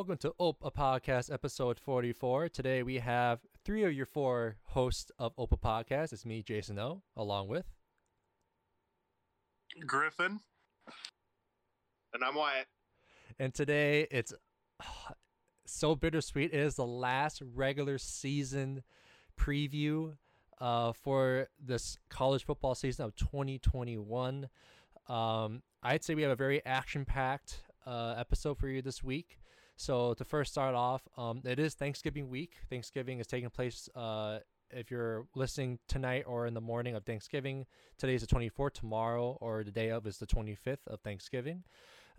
Welcome to Opa Podcast, episode 44. Today we have three of your four hosts of Opa Podcast. It's me, Jason O, along with. Griffin. And I'm Wyatt. And today it's so bittersweet. It is the last regular season preview uh, for this college football season of 2021. Um, I'd say we have a very action packed uh, episode for you this week. So to first start off, um, it is Thanksgiving week. Thanksgiving is taking place. Uh, if you're listening tonight or in the morning of Thanksgiving, today is the 24th. Tomorrow or the day of is the 25th of Thanksgiving.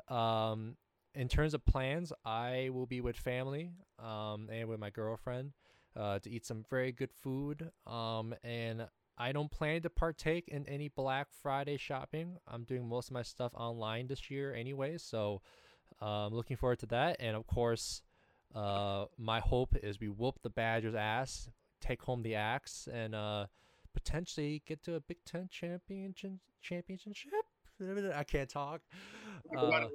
Um, in terms of plans, I will be with family um, and with my girlfriend uh, to eat some very good food. Um, and I don't plan to partake in any Black Friday shopping. I'm doing most of my stuff online this year anyway, so um, looking forward to that. And of course, uh, my hope is we whoop the Badgers' ass, take home the axe, and uh, potentially get to a Big Ten championship. Championship. I can't talk. Uh,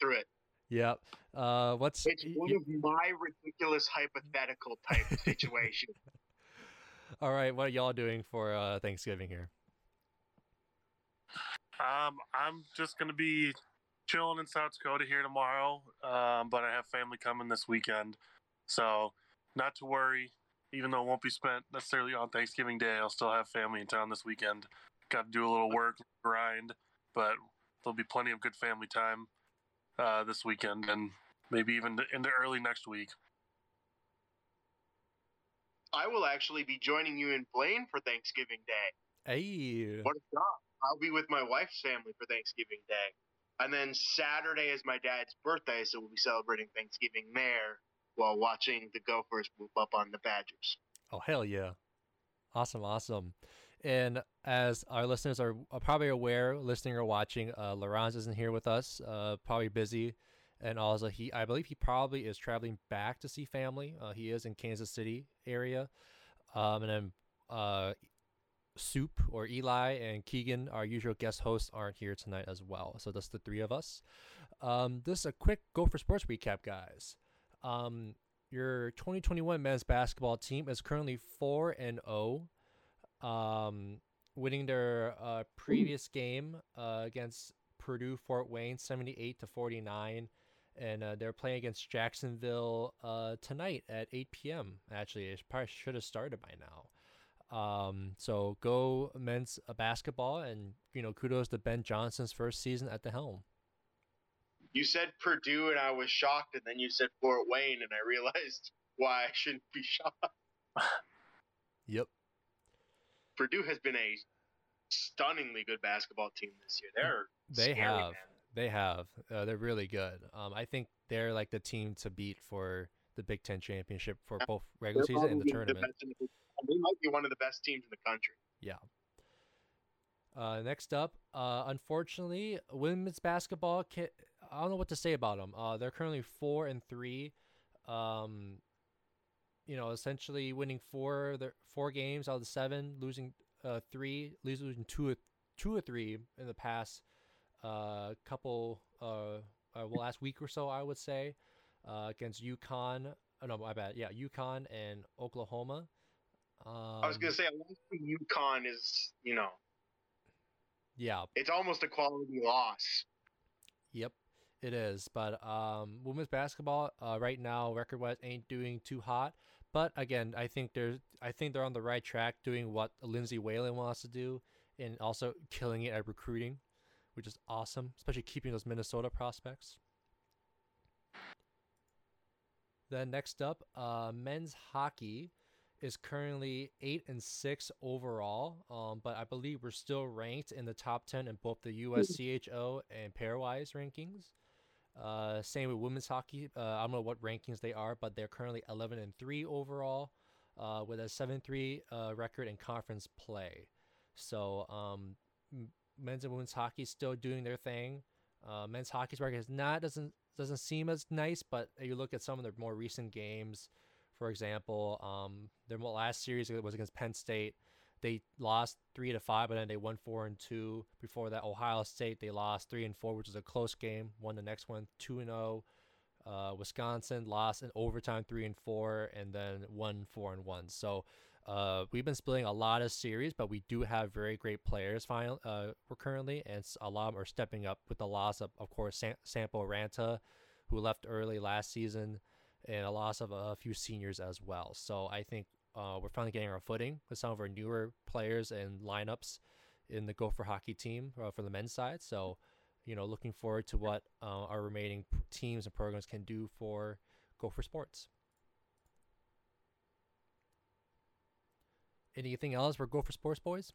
through it. Yep. Uh, what's it's one of my ridiculous hypothetical type of situation. All right, what are y'all doing for uh, Thanksgiving here? Um, I'm just gonna be chilling in South Dakota here tomorrow, um, but I have family coming this weekend, so not to worry. Even though it won't be spent necessarily on Thanksgiving Day, I'll still have family in town this weekend. Got to do a little work, grind, but there'll be plenty of good family time uh, this weekend and maybe even into early next week. I will actually be joining you in Blaine for Thanksgiving Day. Hey. What a job. I'll be with my wife's family for Thanksgiving Day. And then Saturday is my dad's birthday, so we'll be celebrating Thanksgiving there while watching the Gophers move up on the Badgers. Oh, hell yeah. Awesome, awesome. And as our listeners are probably aware, listening or watching, uh, Laurence isn't here with us, uh, probably busy. And also, he, I believe he probably is traveling back to see family. Uh, he is in Kansas City area. Um, and then uh, Soup or Eli and Keegan, our usual guest hosts, aren't here tonight as well. So that's the three of us. Um, this is a quick Gopher Sports recap, guys. Um, your 2021 men's basketball team is currently 4 and 0 um, winning their uh, previous game uh, against Purdue Fort Wayne 78 to 49 and uh, they're playing against Jacksonville uh, tonight at 8 p.m. Actually, it probably should have started by now. Um, so go men's uh, basketball, and you know kudos to Ben Johnson's first season at the helm. You said Purdue, and I was shocked, and then you said Fort Wayne, and I realized why I shouldn't be shocked. yep. Purdue has been a stunningly good basketball team this year. They're they have man. they have uh, they're really good. Um, I think they're like the team to beat for the Big Ten championship for both regular They're season and the tournament. the- they might be one of the best teams in the country. Yeah. Uh, next up, uh, unfortunately, women's basketball. Ca- I don't know what to say about them. Uh, they're currently four and three. Um, you know, essentially winning four four games out of the seven, losing uh, three, losing two or two or three in the past uh, couple uh, well last week or so, I would say, against UConn. Oh, no, my bad. Yeah, UConn and Oklahoma. Um, I was gonna say, a UConn is, you know, yeah, it's almost a quality loss. Yep, it is. But um, women's basketball uh, right now, record wise, ain't doing too hot. But again, I think they're I think they're on the right track, doing what Lindsay Whalen wants to do, and also killing it at recruiting, which is awesome, especially keeping those Minnesota prospects. Then next up, uh, men's hockey is currently eight and six overall. Um, but I believe we're still ranked in the top ten in both the USCHO and pairwise rankings. Uh, same with women's hockey. Uh, I don't know what rankings they are, but they're currently eleven and three overall, uh, with a seven three uh, record in conference play. So um, m- men's and women's hockey still doing their thing. Uh, men's hockey's record is not doesn't doesn't seem as nice, but you look at some of their more recent games. For example, um, their last series was against Penn State. They lost three to five, but then they won four and two. Before that, Ohio State they lost three and four, which was a close game. Won the next one two and zero. Uh, Wisconsin lost in overtime three and four, and then one four and one. So uh, we've been splitting a lot of series, but we do have very great players. Final, uh, we're currently, and a lot of them are stepping up with the loss of, of course, Sam- Sampo Ranta, who left early last season, and a loss of a few seniors as well. So I think uh, we're finally getting our footing with some of our newer players and lineups in the Gopher hockey team uh, for the men's side. So, you know, looking forward to what uh, our remaining teams and programs can do for Gopher sports. Anything else for Gopher sports, boys?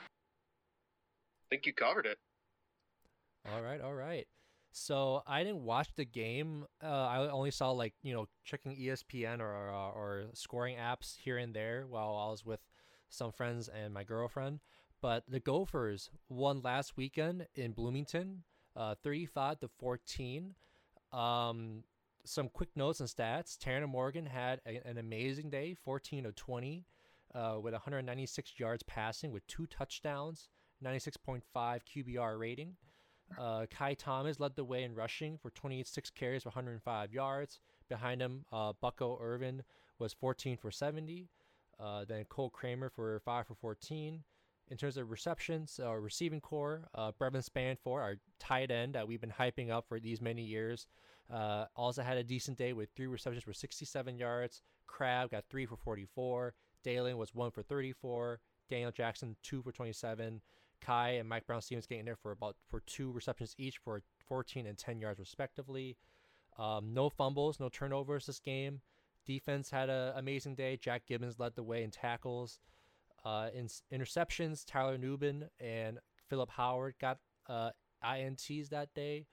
I think you covered it. All right, all right. So I didn't watch the game. Uh, I only saw like you know checking ESPN or, or, or scoring apps here and there while I was with some friends and my girlfriend. But the Gophers won last weekend in Bloomington, uh, 35 to 14. Um, some quick notes and stats. Tanner Morgan had a, an amazing day, 14 of 20, uh, with 196 yards passing with two touchdowns, 96.5 QBR rating. Uh, Ky Thomas led the way in rushing for 26 carries for 105 yards. Behind him, uh, Bucky Irving was 14 for 70. Uh, then Cole Kramer for 5 for 14. In terms of receptions uh, receiving core, uh, Brevyn Spann-Ford, our tight end that we've been hyping up for these many years, uh, also had a decent day with three receptions for 67 yards. Crab got three for 44. Dalen was one for 34. Daniel Jackson two for 27. Ky and Mike Brown Stevens getting there for about for two receptions each for 14 and 10 yards respectively. Um, no fumbles, no turnovers this game. Defense had an amazing day. Jack Gibbens led the way in tackles. Uh, in interceptions, Tyler Nubin and Philip Howard got uh, INTs that day.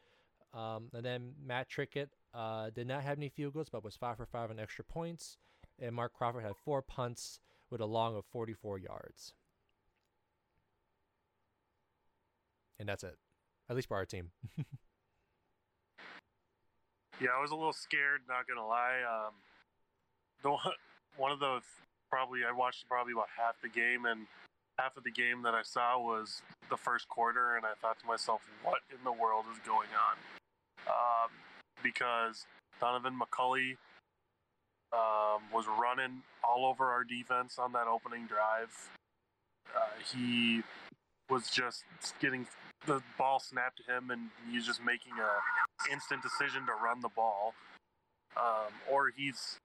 Um, and then Matt Trickett uh, did not have any field goals, but was five for five on extra points. And Mark Crawford had four punts with a long of 44 yards. And that's it, at least for our team. yeah, I was a little scared, not gonna lie. Um, the one of the probably I watched probably about half the game, and half of the game that I saw was the first quarter, and I thought to myself, "What in the world is going on?" Um, because Donaven McCulley um, was running all over our defense on that opening drive. Uh, he was just getting the ball snapped to him, and he's just making a instant decision to run the ball. Um, or he's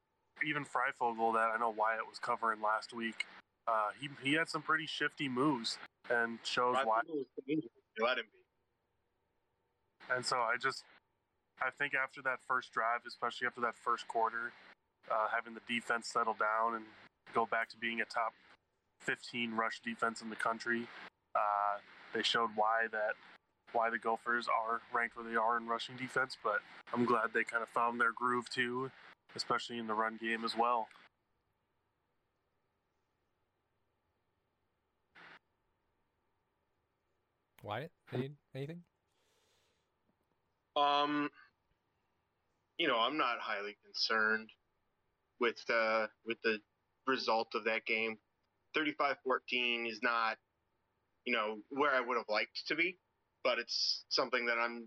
even Freifogel that I know Wyatt was covering last week. Uh, he he had some pretty shifty moves and shows why. Let him be. And so I just I think after that first drive, especially after that first quarter, uh, having the defense settle down and go back to being a top 15 rush defense in the country, uh, they showed why that why the Gophers are ranked where they are in rushing defense. But I'm glad they kind of found their groove too, especially in the run game as well. Wyatt, any, anything? Um, you know, I'm not highly concerned with uh, with the result of that game. 35-14 is not, you know, where I would have liked to be, but it's something that I'm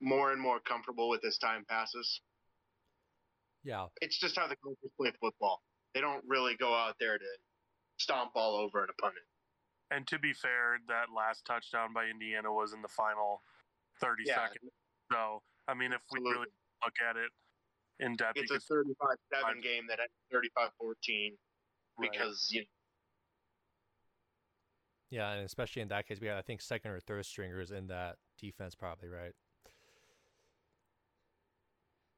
more and more comfortable with as time passes. Yeah. It's just how the coaches play football. They don't really go out there to stomp all over an opponent. And to be fair, that last touchdown by Indiana was in the final 30 yeah. seconds. So, I mean, if Absolutely. we really look at it in depth, it's a 35 7 game that had 35 14 because, right. you know, yeah, and especially in that case, we had I think second or third stringers in that defense, probably right.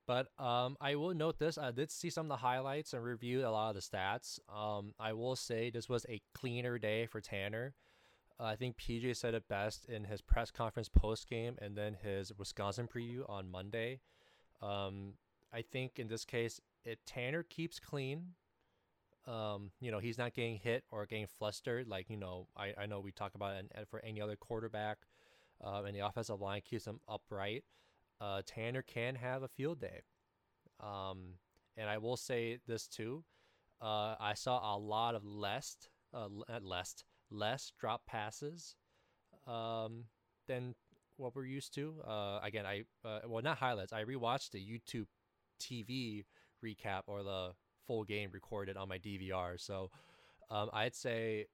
But um, I will note this: I did see some of the highlights and reviewed a lot of the stats. Um, I will say this was a cleaner day for Tanner. Uh, I think PJ said it best in his press conference post game and then his Wisconsin preview on Monday. Um, I think in this case, it Tanner keeps clean, um, you know, he's not getting hit or getting flustered. Like, you know, I, I know we talk about it for any other quarterback, uh, and the offensive line keeps him upright. Uh, Tanner can have a field day. Um, and I will say this too. Uh, I saw a lot of less, uh, less, less drop passes um, than what we're used to. Uh, again, I uh, well not highlights. I rewatched the YouTube TV recap or the full game recorded on my DVR. So um, I'd say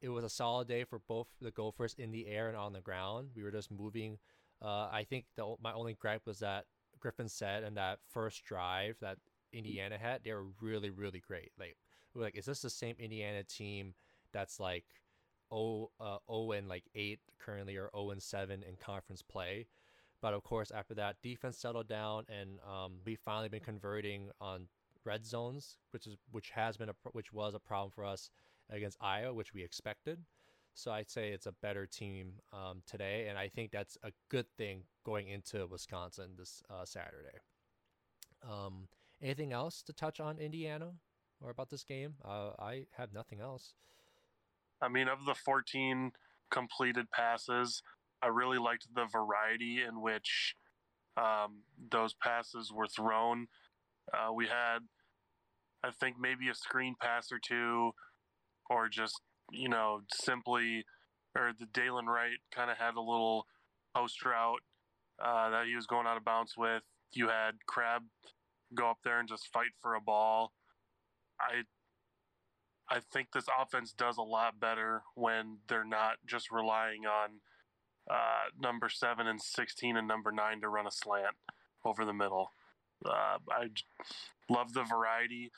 it was a solid day for both the Gophers in the air and on the ground. We were just moving. Uh, I think the my only gripe was that Griffin said in that first drive that Indiana had, they were really really great. Like we're like, is this the same Indiana team that's like O uh, O and like eight currently or O and seven in conference play? But of course, after that, defense settled down, and um, we finally been converting on red zones, which is which has been a which was a problem for us against Iowa, which we expected. So I'd say it's a better team um, today, and I think that's a good thing going into Wisconsin this uh, Saturday. Um, anything else to touch on Indiana or about this game? Uh, I have nothing else. I mean, of the 14 completed passes, I really liked the variety in which um, those passes were thrown. Uh, we had, I think, maybe a screen pass or two, or just you know simply, or the Dylan Wright kind of had a little post route uh, that he was going out of bounds with. You had Crab go up there and just fight for a ball. I I think this offense does a lot better when they're not just relying on uh, number seven and 16 and number nine to run a slant over the middle. Uh, I love the variety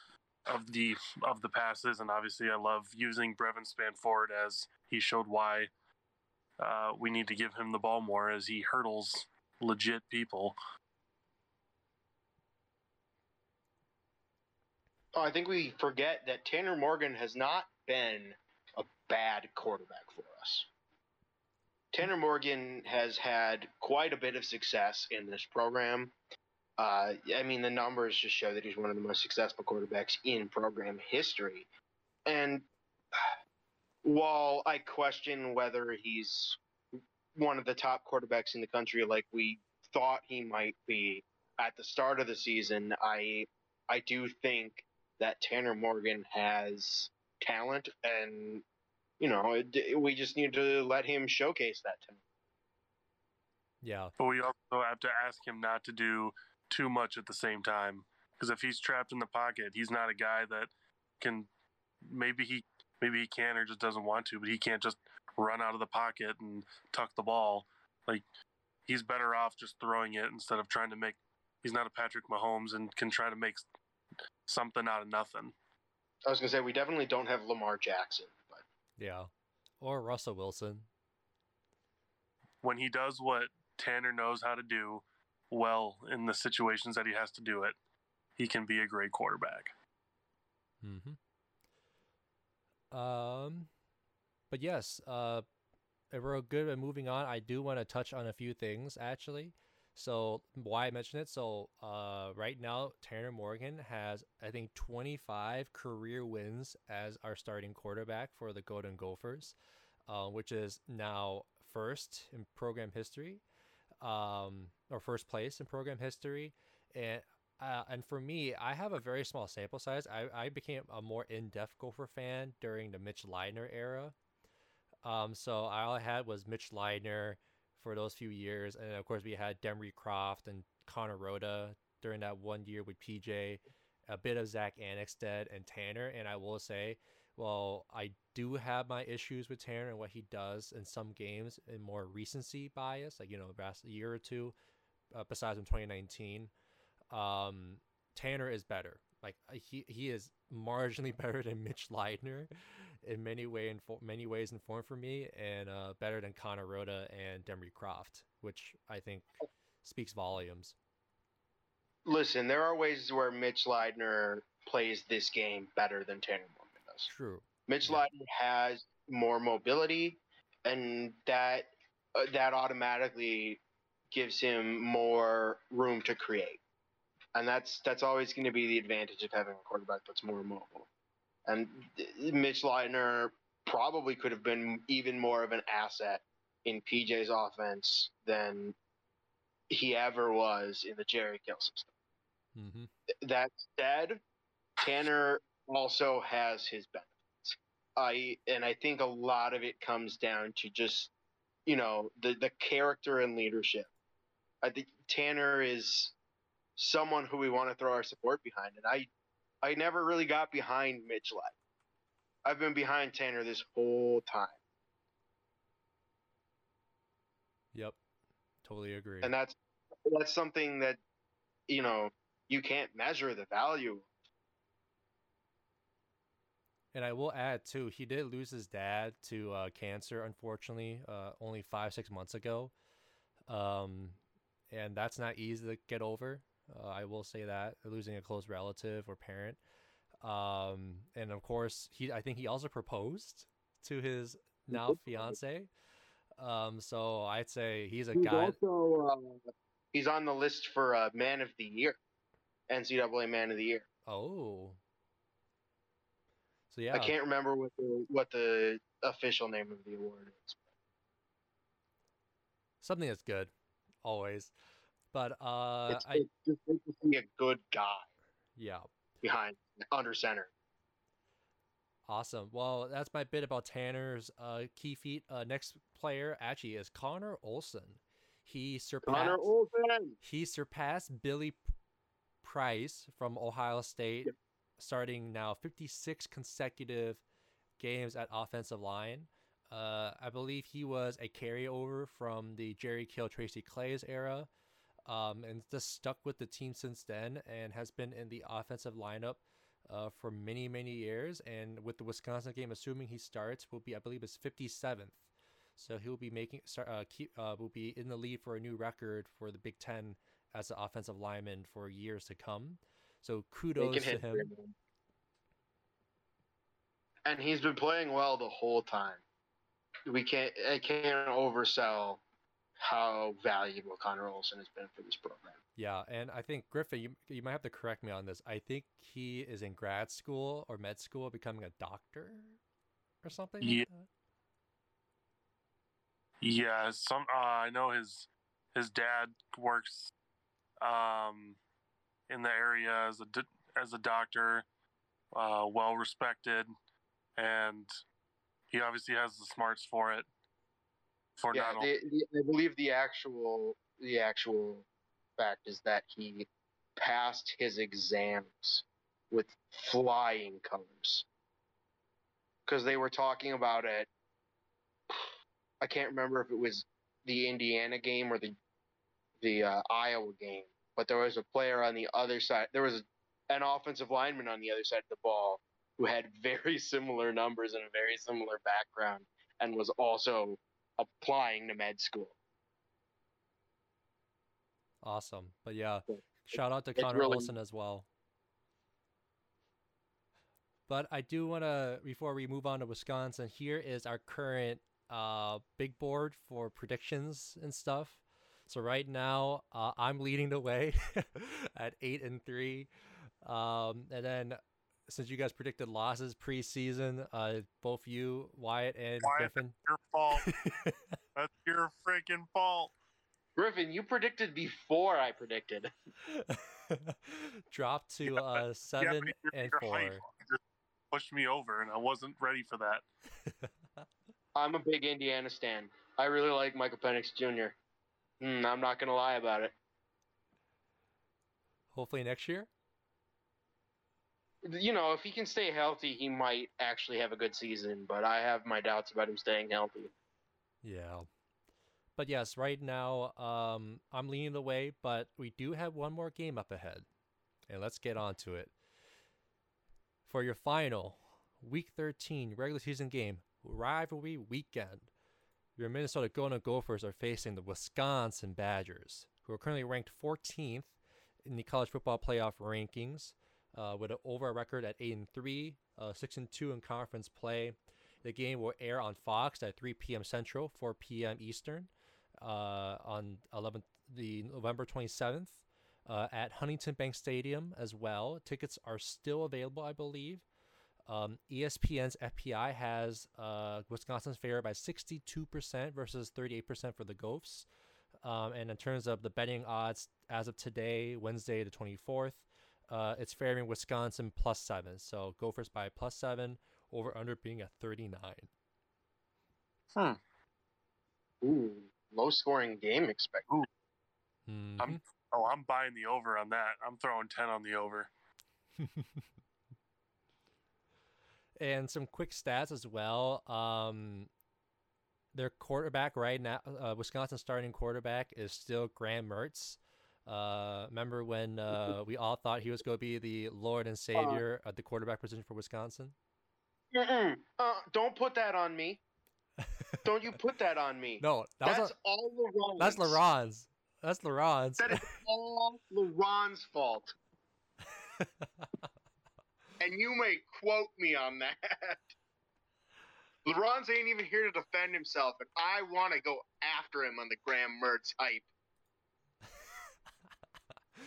of the of the passes, and obviously I love using Brevyn Spann-Ford as he showed why uh, we need to give him the ball more as he hurdles legit people. Oh, I think we forget that Tanner Morgan has not been a bad quarterback for us. Tanner Morgan has had quite a bit of success in this program. Uh, I mean, the numbers just show that he's one of the most successful quarterbacks in program history. And while I question whether he's one of the top quarterbacks in the country, like we thought he might be at the start of the season, I I do think that Tanner Morgan has talent, and you know, it, we just need to let him showcase that talent. Yeah, but we also have to ask him not to do too much at the same time, because if he's trapped in the pocket, he's not a guy that can. Maybe he maybe he can or just doesn't want to, but he can't just run out of the pocket and tuck the ball. Like he's better off just throwing it instead of trying to make. He's not a Patrick Mahomes and can try to make something out of nothing. I was gonna say we definitely don't have Lamar Jackson, but yeah, or Russell Wilson. When he does what Tanner knows how to do well in the situations that he has to do it, he can be a great quarterback. Hmm. Um, but yes, uh, if we're good at moving on, I do want to touch on a few things actually. So why I mention it? So uh, right now, Tanner Morgan has I think 25 career wins as our starting quarterback for the Golden Gophers, uh, which is now first in program history, um, or first place in program history. And uh, and for me, I have a very small sample size. I, I became a more in-depth Gopher fan during the Mitch Leidner era. Um, so all I had was Mitch Leidner for those few years. And of course, we had Demry Croft and Conor Rhoda during that one year with PJ, a bit of Zach Annexstad and Tanner. And I will say, well, I do have my issues with Tanner and what he does in some games in more recency bias, like, you know, the past year or two, uh, besides in 2019. Um, Tanner is better. Like he he is marginally better than Mitch Leidner in many way in many ways in form for me, and uh, better than Conor Rhoda and Demry Croft, which I think speaks volumes. Listen, there are ways where Mitch Leidner plays this game better than Tanner Does. True. Mitch yeah. Has more mobility, and that uh, that automatically gives him more room to create and that's that's always going to be the advantage of having a quarterback that's more mobile. And Mitch Leidner probably could have been even more of an asset in PJ's offense than he ever was in the Jerry Kill system. Mm-hmm. That said, Tanner also has his benefits. I and I think a lot of it comes down to just you know, the the character and leadership. I think Tanner is someone who we want to throw our support behind, and I I never really got behind Mitch Light. I've been behind Tanner this whole time. Yep. Totally agree. And that's that's something that you know, you can't measure the value. And I will add too, he did lose his dad to uh, cancer, unfortunately, uh, only five six months ago, um, and that's not easy to get over. Uh, I will say that losing a close relative or parent, um, and of course, he I think he also proposed to his now fiance. Um, so I'd say he's a He's guy. also uh, he's on the list for uh, Man of the Year, NCAA Man of the Year. Oh, so yeah, I can't remember what the what the official name of the award is. something that's good, always. But uh, It's, I it's just good to see a good guy yeah. behind under center. Awesome. Well, that's my bit about Tanner's uh, key feat. Uh, next player actually is Conor Olson. He surpassed Conor Olson. he surpassed Billy Price from Ohio State, Yep. Starting now 56 consecutive games at offensive line. Uh, I believe he was a carryover from the Jerry Kill Tracy Claeys era, um, and just stuck with the team since then, and has been in the offensive lineup uh, for many many years. And with the Wisconsin game, assuming he starts, will be I believe his 57th. So he'll be making start uh, keep uh, will be in the lead for a new record for the Big Ten as an offensive lineman for years to come. So kudos to history, him. And he's been playing well the whole time. We can't I can't oversell how valuable Conor Olson has been for this program. Yeah, and I think Griffin, you you might have to correct me on this. I think he is in grad school or med school, becoming a doctor or something. like Yeah. that? Yeah, some uh, I know his his dad works um, in the area as a as a doctor, uh, well respected, and he obviously has the smarts for it. For Yeah, not only the, the, I believe the actual the actual fact is that he passed his exams with flying colors. Because they were talking about it. I can't remember if it was the Indiana game or the the uh, Iowa game, but there was a player on the other side. There was an offensive lineman on the other side of the ball who had very similar numbers and a very similar background, and was also applying to med school. Awesome. But yeah, shout out to Conor really- Olson as well. But I do want to, before we move on to Wisconsin, here is our current uh, big board for predictions and stuff. So right now, uh, I'm leading the way at eight and three, um, and then since you guys predicted losses preseason, uh, both you, Wyatt, and Wyatt. Griffin, your fault. That's your freaking fault. Griffin, you predicted before I predicted. dropped to Yeah, uh, Yeah, seven but your, and your four. pushed me over, and I wasn't ready for that. I'm a big Indiana stan. I really like Michael Penix Jr. Hmm, I'm not gonna lie about it. Hopefully next year. You know, if he can stay healthy, he might actually have a good season. But I have my doubts about him staying healthy. Yeah. But yes, right now, um, I'm leading the way, but we do have one more game up ahead. And let's get on to it. For your final Week 13 regular season game, rivalry weekend, your Minnesota Golden Gophers are facing the Wisconsin Badgers, who are currently ranked 14th in the college football playoff rankings, uh, with an overall record at 8 and 3, uh, 6 and 2 in conference play. The game will air on Fox at 3 p.m. Central, 4 p.m. Eastern, uh, on 11th, the November 27th, uh, at Huntington Bank Stadium as well. Tickets are still available, I believe. Um, ESPN's FPI has uh, Wisconsin's favored by 62% versus 38% for the Gophers. Um, and in terms of the betting odds, as of today, Wednesday the 24th, uh, it's favoring Wisconsin plus seven. So Gophers by plus seven, over under being at 39. Hmm. Ooh, low scoring game expected. Mhm. Oh, I'm buying the over on that. I'm throwing 10 on the over. and some quick stats as well. Um, their quarterback right now, uh, Wisconsin starting quarterback is still Graham Mertz. Uh, remember when uh, we all thought he was going to be the Lord and Savior at the quarterback position for Wisconsin? Mm-mm. Uh, don't put that on me. Don't you put that on me. No, that that's a, all LeBron's. that's LeBron's. That's LeBron's. That is all LeBron's fault. and you may quote me on that. LeBron's ain't even here to defend himself, and I want to go after him on the Graham Mertz hype.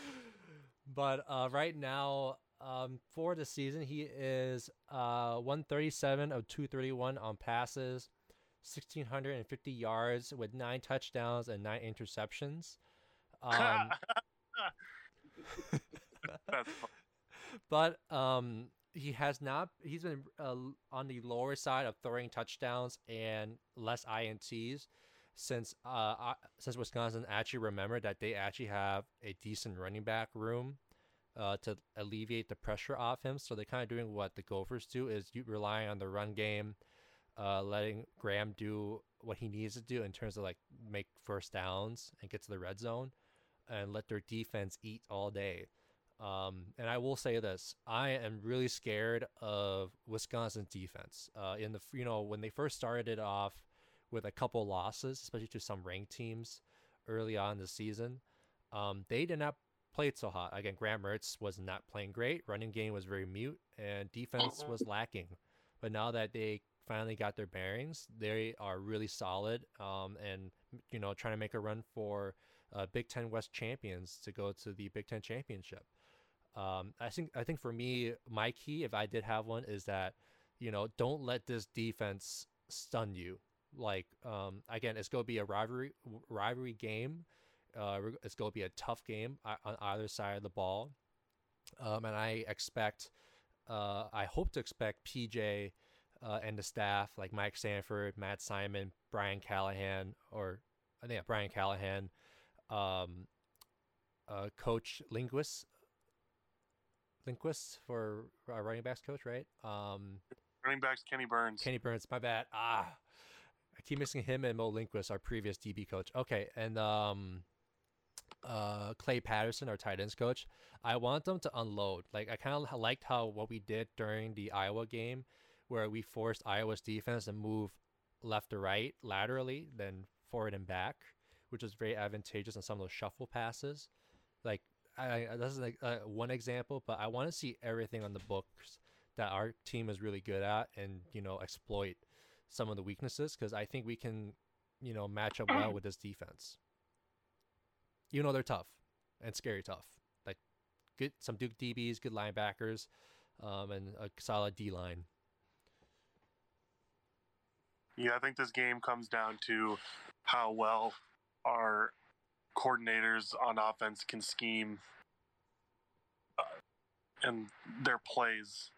but uh, right now, um, for the season, he is uh, 137 of 231 on passes, 1,650 yards with nine touchdowns and nine interceptions. Um, That's fun. But um, he has not. He's been uh, on the lower side of throwing touchdowns and less ints since uh since Wisconsin actually remembered that they actually have a decent running back room uh to alleviate the pressure off him. So they're kind of doing what the Gophers do is relying on the run game, uh letting Graham do what he needs to do in terms of like make first downs and get to the red zone and let their defense eat all day. Um, and I will say this: I am really scared of Wisconsin's defense. Uh, in the you know when they first started it off with a couple losses, especially to some ranked teams early on in the season, um, they did not play it so hot. Again, Graham Mertz was not playing great. Running game was very mute, and defense was lacking. But now that they finally got their bearings, they are really solid. Um, and you know trying to make a run for uh, Big Ten West champions to go to the Big Ten championship. Um, I think I think for me, my key, if I did have one, is that you know don't let this defense stun you. Like um, again, it's to be a rivalry rivalry game. Uh, it's to be a tough game uh, on either side of the ball, um, and I expect, uh, I hope to expect PJ uh, and the staff like Mike Sanford, Matt Simon, Brian Callahan, or I think yeah, Brian Callahan, um, uh, Coach Linguist, Linguist for uh, running backs coach, right? Um, Running backs, Kenni Burns. Kenni Burns, my bad. Ah, I keep missing him and Mo Linguist, our previous DB coach. Okay, and um, uh, Clay Patterson, our tight ends coach. I want them to unload. Like I kind of liked how what we did during the Iowa game, where we forced Iowa's defense to move left to right laterally, then forward and back, which was very advantageous on some of those shuffle passes. Like I, I- this is like uh, one example, but I want to see everything on the books that our team is really good at, and you know exploit some of the weaknesses because I think we can, you know, match up well with this defense. You know they're tough and scary tough, like good some Duke DBs, good linebackers, um, and a solid D line. Yeah, I think this game comes down to how well our coordinators on offense can scheme uh, and their plays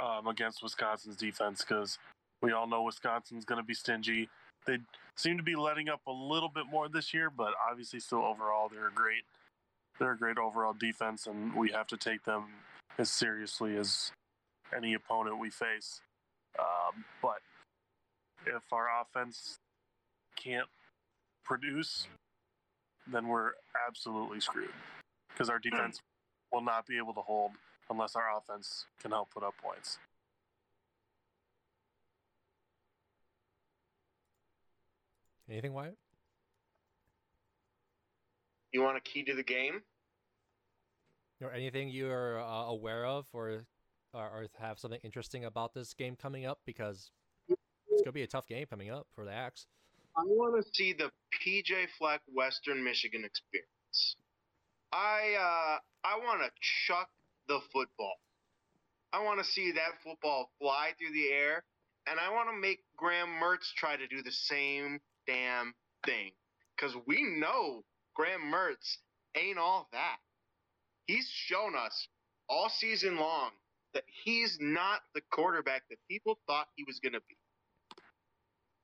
um, against Wisconsin's defense because we all know Wisconsin's going to be stingy. They seem to be letting up a little bit more this year, but obviously, still overall, they're a great. They're a great overall defense, and we have to take them as seriously as any opponent we face. Um, but if our offense can't produce, then we're absolutely screwed because our defense will not be able to hold unless our offense can help put up points. Anything, Wyatt? You want a key to the game? Or anything you're uh, aware of, or, or or have something interesting about this game coming up? Because it's gonna be a tough game coming up for the Axe. I want to see the PJ Fleck Western Michigan experience. I uh, I want to chuck the football. I want to see that football fly through the air, and I want to make Graham Mertz try to do the same damn thing. Because we know Graham Mertz ain't all that. He's shown us all season long that he's not the quarterback that people thought he was going to be.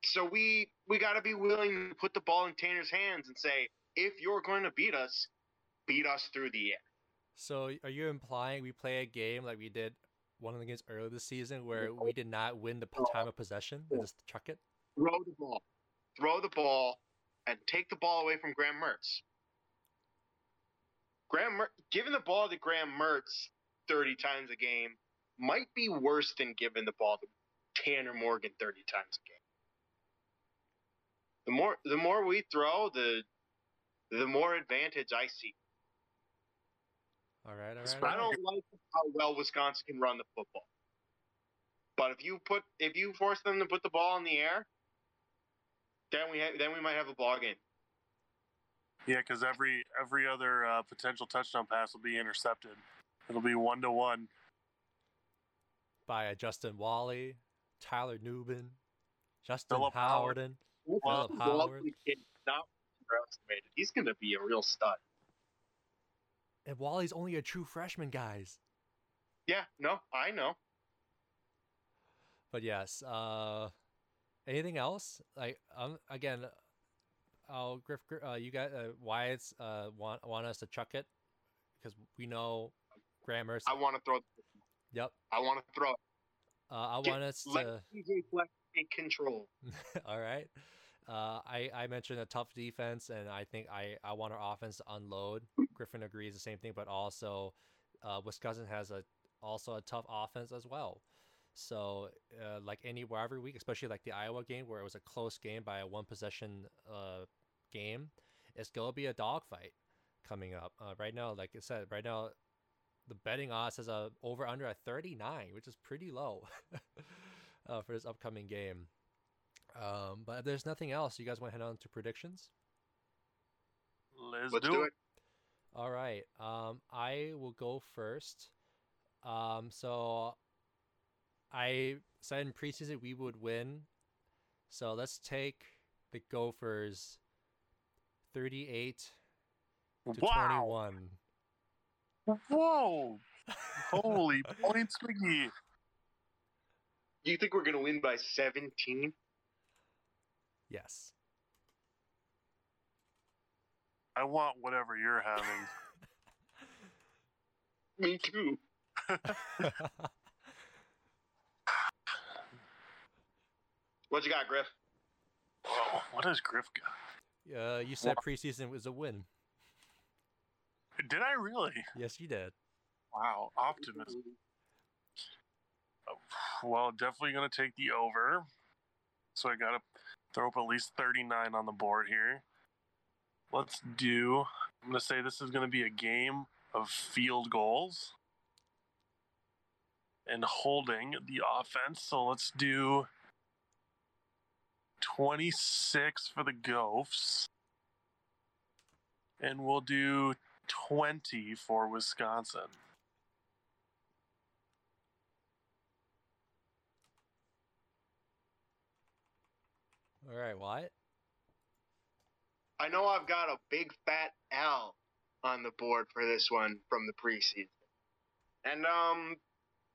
So we we got to be willing to put the ball in Tanner's hands and say, if you're going to beat us, beat us through the air. So are you implying we play a game like we did one of the games earlier this season where we did not win the time of possession and just chuck it? Throw the ball, throw the ball, and take the ball away from Graham Mertz. Graham, Mer- giving the ball to Graham Mertz thirty times a game might be worse than giving the ball to Tanner Morgan thirty times a game. The more the more we throw, the the more advantage I see. All right, all It's right. I don't like how well Wisconsin can run the football. But if you put if you force them to put the ball in the air, then we ha- then we might have a ball game. Yeah, because every every other uh, potential touchdown pass will be intercepted. It'll be one to one. By uh, Justin Walley, Tyler Nubin, Justin Philip Howard. Howden. Well, Philip Well, Howard. kid not underestimated. He's going to be a real stud. And Walley's only a true freshman, guys. Yeah, no, I know. But yes, uh, anything else? Like, um, again, I'll Griff, uh, you guys, uh, Wyatt's uh want want us to chuck it because we know Graham Mertz. I want to throw. It. Yep. I want to throw. it. Uh, I Get- want us Let to. PJ Fleck take control. All right. Uh, I, I mentioned a tough defense, and I think I, I want our offense to unload. Griffin agrees the same thing, but also uh, Wisconsin has a also a tough offense as well. So uh, like any rivalry week, especially like the Iowa game where it was a close game by a one possession uh, game, it's gonna be a dogfight coming up. Uh, right now, like I said, right now the betting odds has a over under at 39, which is pretty low for this upcoming game. Um, but if there's nothing else, you guys want to head on to predictions? Let's, Let's do, do it. it. All right. Um, I will go first. Um, so I said in preseason we would win. So let's take the Gophers 38 to Wow! 21. Whoa! Holy points, McGee. Do you think we're going to win by 17? Yes. I want whatever you're having. Me too. What you got, Griff? Whoa, what does Griff got? uh, you said preseason was a win. Did I really? Yes, you did. Wow, optimism. Well, definitely going to take the over. So I got to throw up at least 39 on the board here. Let's do. I'm going to say this is going to be a game of field goals and holding the offense. So let's do 26 for the Gophs. And we'll do 20 for Wisconsin. All right, Wyatt. I know I've got a big fat L on the board for this one from the preseason. And um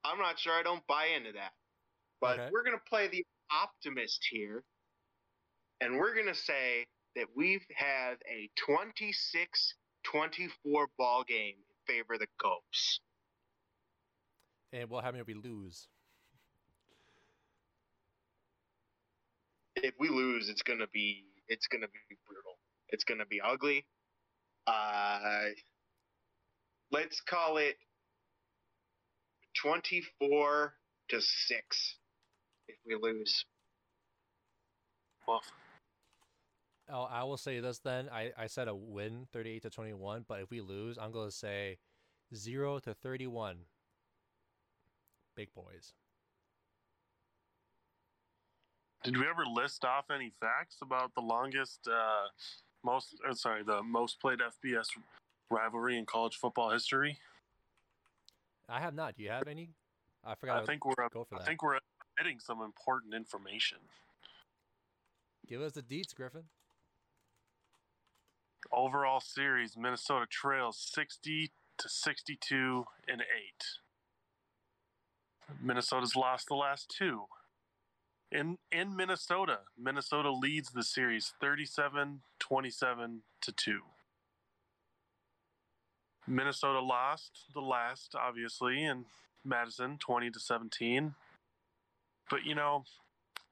I'm not sure I don't buy into that. But Okay. we're going to play the optimist here. And we're going to say that we have had a 26-24 ball game in favor of the Gophs. And what happens if we lose? If we lose, it's going to be it's going to be brutal. It's going to be ugly. Uh let's call it 24 to 6 if we lose. Well, Oh, I will say this then. I, I said a win, 38 to 21, but if we lose, I'm going to say 0 to 31. Big boys. Did we ever list off any facts about the longest, uh, most, or sorry, the most played FBS rivalry in college football history? I have not. Do you have any? I forgot. I think we're, go for I that. think we're getting some important information. Give us the deets, Griffin. Overall series, Minnesota trails 60 to 62 and 8. Minnesota's lost the last two. In in Minnesota. Minnesota leads the series 37-27 to 2. Minnesota lost the last obviously in Madison 20 to 17. But you know,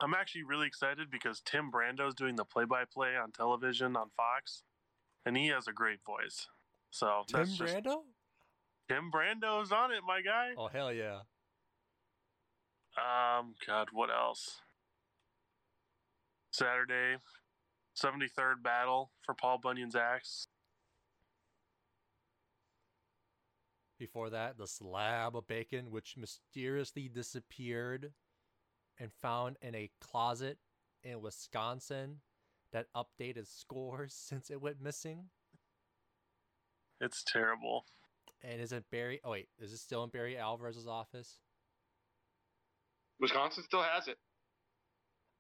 I'm actually really excited because Tim Brando's doing the play-by-play on television on Fox and he has a great voice. So Tim that's just Brando? Tim Brando's on it, my guy. Oh hell yeah. Um, God, what else? Saturday, 73rd battle for Paul Bunyan's axe. Before that, the slab of bacon, which mysteriously disappeared and found in a closet in Wisconsin that updated scores since it went missing. It's terrible. And is it Barry? Oh wait, is it still in Barry Alvarez's office? Wisconsin still has it.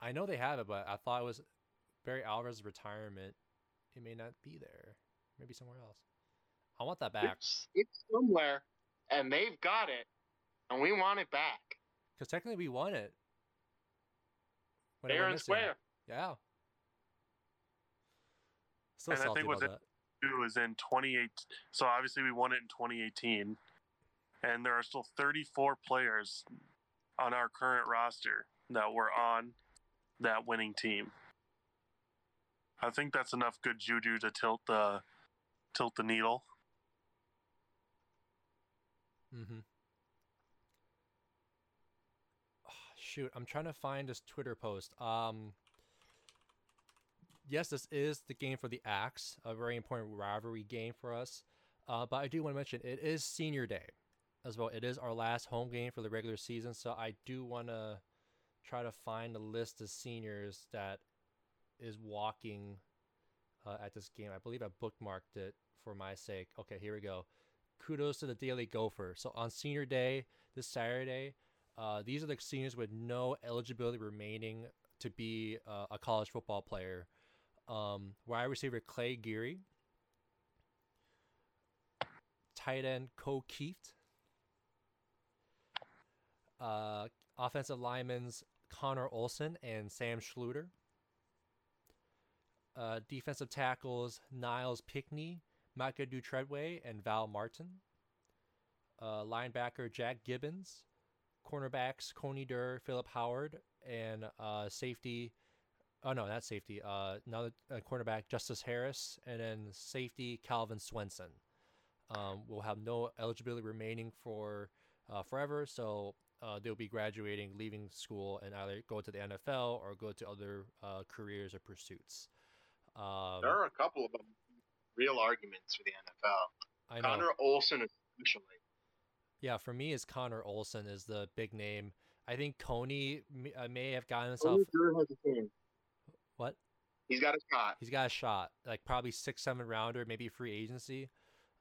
I know they have it, but I thought it was Barry Alvarez's retirement. It may not be there. Maybe somewhere else. I want that back It's, it's somewhere, and they've got it, and we want it back. because technically we won it. When Fair and square. Yeah. Still And I think what's about that. It was in 28. So obviously we won it in 2018, and there are still 34 players on our current roster that were on that winning team. I think that's enough good juju to tilt the tilt the needle. Mm-hmm. shoot, I'm trying to find this Twitter post. Um, yes, this is the game for the Axe, a very important rivalry game for us. Uh, but I do want to mention it is Senior Day as well. It is our last home game for the regular season, so I do want to try to find a list of seniors that is walking uh, at this game. I believe I bookmarked it for my sake. Okay, here we go. Kudos to the Daily Gopher. So on Senior Day this Saturday, uh, these are the seniors with no eligibility remaining to be uh, a college football player. Um, wide receiver Clay Geary, tight end Ko Kieft, uh, offensive linemen's Conor Olson and Sam Schluter, uh, defensive tackles Nyles Pinckney, Micah Dew-Treadway, and Val Martin, uh, linebacker Jack Gibbens, cornerbacks Coney Durr, Philip Howard, and uh, safety. Oh no, not safety. Uh, another uh, cornerback Justice Harris, and then safety Calvin Swenson. Um, will have no eligibility remaining for uh, forever, so uh, they'll be graduating, leaving school, and either go to the NFL or go to other uh, careers or pursuits. Um, There are a couple of them real arguments for the NFL. I know. Conor Olson, especially. Yeah, for me, is Conor Olson is the big name. I think Coney may, uh, may have gotten himself. Tony Durr has a team. What? He's got a shot. He's got a shot, like probably six, seven rounder, maybe free agency,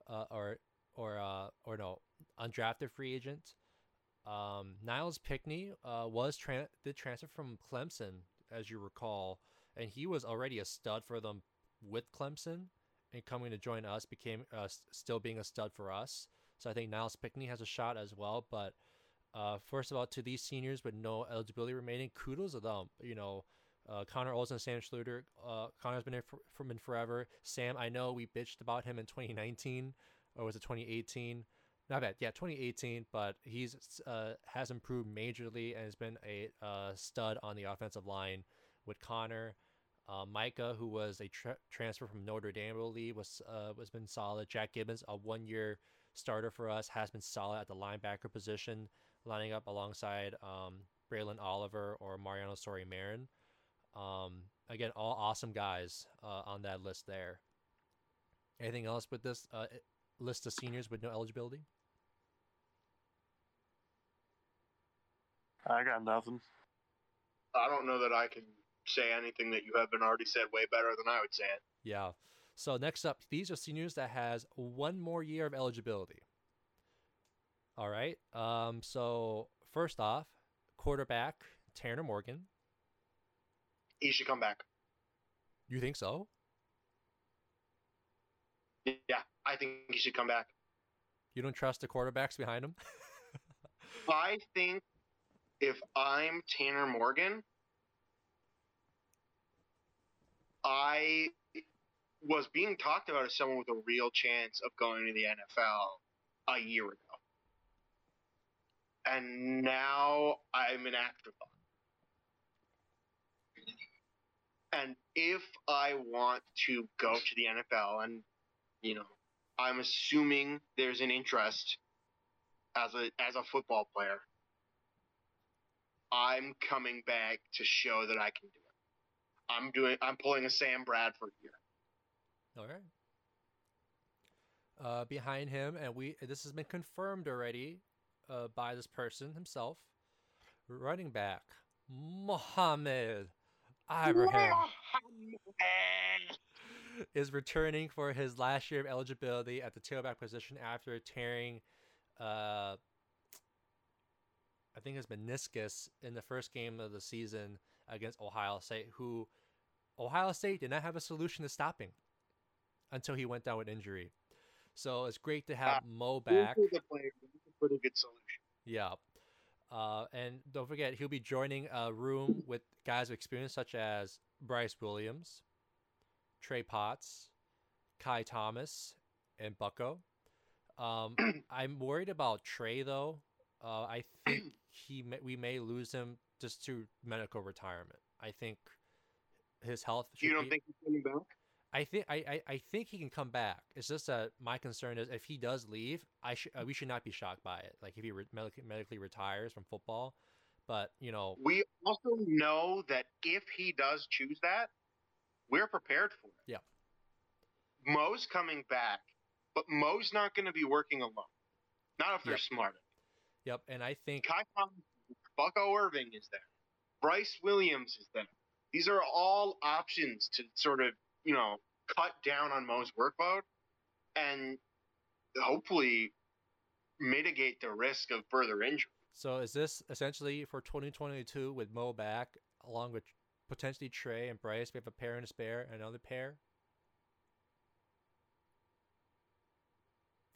uh, or or uh, or no, undrafted free agent. Um, Nyles Pinckney uh, was tran did transfer from Clemson, as you recall, and he was already a stud for them with Clemson, and coming to join us became uh, still being a stud for us. So I think Nyles Pinckney has a shot as well. But uh, first of all, to these seniors with no eligibility remaining, kudos to them. You know, uh, Conor Olson, Sam Schluter. Uh, Conor's been here for, been forever. Sam, I know we bitched about him in 2019, or was it 2018? Not bad. Yeah, 2018. But he's uh, has improved majorly and has been a uh, stud on the offensive line with Conor. Uh, Micah, who was a tra- transfer from Notre Dame, believe, was uh, was been solid. Jack Gibbens, a one year starter for us, has been solid at the linebacker position, lining up alongside um, Braelen Oliver or Mariano Sori Marin. Um, again, all awesome guys uh, on that list there. Anything else with this uh, list of seniors with no eligibility? I got nothing. I don't know that I can say anything that you haven't already said way better than I would say it. Yeah. So next up, these are seniors that has one more year of eligibility. All right. Um. So first off, quarterback Tanner Morgan. He should come back. You think so? Yeah, I think he should come back. You don't trust the quarterbacks behind him? I think if I'm Tanner Morgan, I was being talked about as someone with a real chance of going to the NFL a year ago. And now I'm an afterthought. And if I want to go to the NFL, and you know, I'm assuming there's an interest as a as a football player, I'm coming back to show that I can do it. I'm doing. I'm pulling a Sam Bradford here. All right. Uh, behind him, and we this has been confirmed already uh, by this person himself. Running back Mohamed Ibrahim is returning for his last year of eligibility at the tailback position after tearing, uh, I think his meniscus in the first game of the season against Ohio State, who Ohio State did not have a solution to stopping until he went down with injury. So it's great to have Mo back. He's a player. He's a pretty good solution. Yeah. Uh, and don't forget, he'll be joining a room with guys of experience such as Bryce Williams, Trey Potts, Ky Thomas, and Bucky. Um, I'm worried about Trey though. Uh, I think he may, we may lose him just to medical retirement. I think his health. You don't be, think he's coming back? I think I, I, I think he can come back. It's just that my concern is if he does leave, I should uh, we should not be shocked by it. Like if he re- medically, medically retires from football, but you know, We also know that if he does choose that, we're prepared for it. Yeah. Mo's coming back, but Mo's not going to be working alone. Not if they're Yep. smart. Yep. And I think Ky Thomas, Bucky Irving is there. Bryce Williams is there. These are all options to sort of, you know, cut down on Mo's workload and hopefully mitigate the risk of further injury. so. Is this essentially for 2022 with Mo back, along with potentially Trey and Bryce? We have a pair and a spare, and another pair.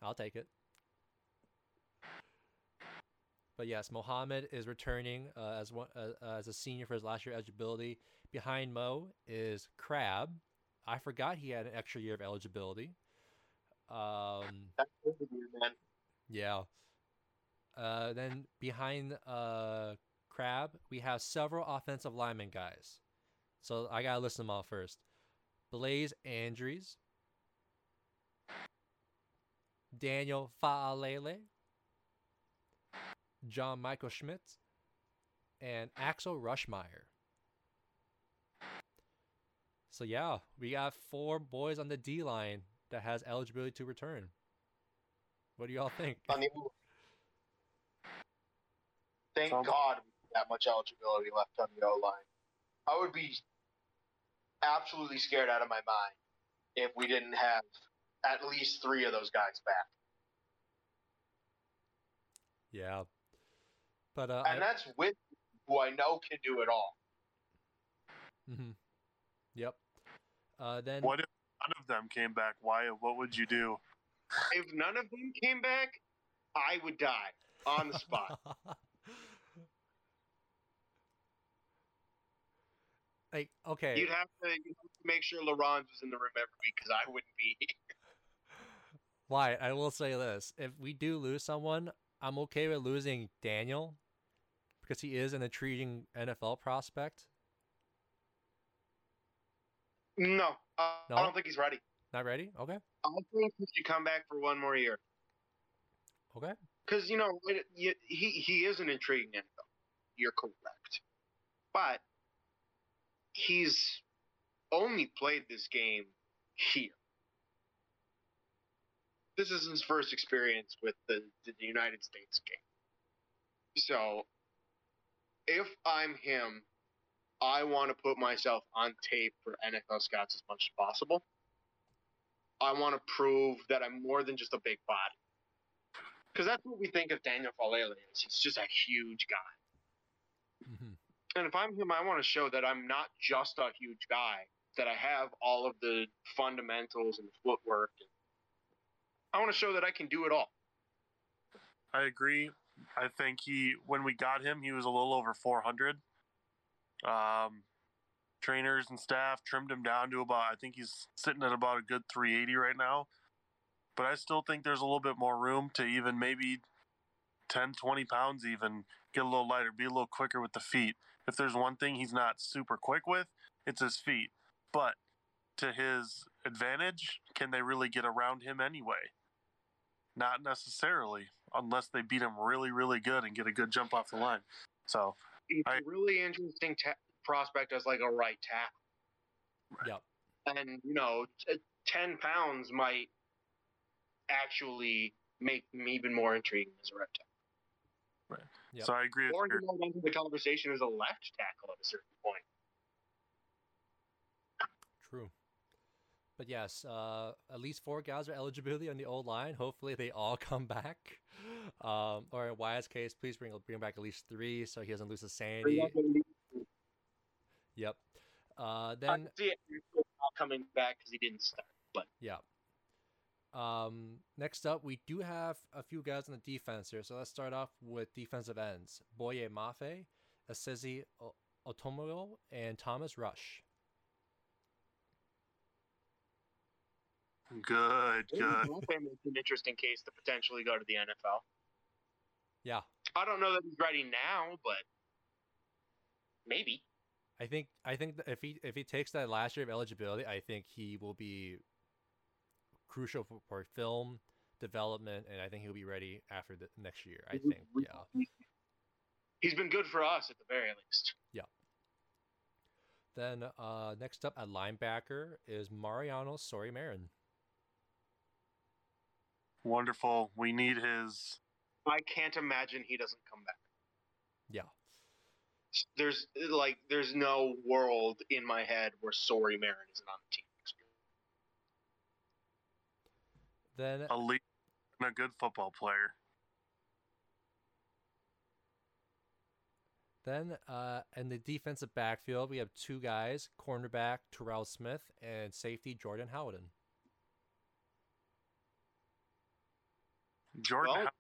I'll take it. But yes, Mohammed is returning uh, as one uh, as a senior for his last year eligibility. Behind Mo is Crab. I forgot he had an extra year of eligibility. Um, That's good to do, man. yeah. Uh, then behind uh, Crab, we have several offensive lineman guys. So I gotta list them all first. Blaise Andries, Daniel Faalele, John Michael Schmitz, and Axel Rushmeyer. So yeah, we got four boys on the D line that has eligibility to return. What do y'all think? On the Thank Sounds- God that much eligibility left on the O line. I would be absolutely scared out of my mind if we didn't have at least three of those guys back. Yeah. But uh And that's with who I know can do it all. Mm-hmm. Yep. Uh then What if none of them came back? Why? What would you do? If none of them came back, I would die on the spot. like okay. You'd have to you'd have to make sure LaRons was in the room every week because I wouldn't be. Why? I will say this. If we do lose someone, I'm okay with losing Daniel because he is an intriguing NFL prospect. No, uh, No? I don't think he's ready. Not ready? Okay. I think he should come back for one more year. Okay. Because you know it, you, he he is an intriguing NFL. You're correct, but he's only played this game here. This is his first experience with the, the United States game. So, if I'm him, I want to put myself on tape for NFL scouts as much as possible. I want to prove that I'm more than just a big body. Because that's what we think of Daniel Faalele is. He's just a huge guy. hmm And if I'm him, I want to show that I'm not just a huge guy, that I have all of the fundamentals and footwork. And I want to show that I can do it all. I agree. I think he, when we got him, he was a little over 400. Um, trainers and staff trimmed him down to about I think he's sitting at about a good 380 right now. But I still think there's a little bit more room to even maybe 10, 20 pounds even get a little lighter, be a little quicker with the feet. If there's one thing he's not super quick with, it's his feet. But to his advantage, can they really get around him anyway? Not necessarily, unless they beat him really, really good and get a good jump off the line. So It's I- a really interesting ta- prospect as like a right tackle. Yep. and you know, t- ten pounds might actually make him even more intriguing as a right tackle. Right. Yep. so I agree with Or your, he might enter the conversation as a left tackle at a certain point. True. But yes, uh, at least four guys are eligibility on the old line. Hopefully, they all come back. Um, or in Wyatt's case, please bring bring back at least three so he doesn't lose his sanity. Yep. Uh, then coming back because he didn't start. But Yeah. Um, next up, we do have a few guys on the defense here. So let's start off with defensive ends Boye Mafe, Asizi O- and Thomas Rush. Good, good. Mbappe makes an interesting case to potentially go to the NFL. Yeah. I don't know that he's ready now, but maybe. I think I think that if he if he takes that last year of eligibility, I think he will be crucial for, for film development, and I think he'll be ready after the next year. I think, yeah. He's been good for us at the very least. Yeah. Then uh, next up at linebacker is Mariano Sori Marin. Wonderful. We need his. I can't imagine he doesn't come back. Yeah. There's like there's no world in my head where Sori Marin isn't on the team. Then a elite and a good football player. Then uh, in the defensive backfield, we have two guys: cornerback Terrell Smith and safety Jordan Howden. Jordan Well-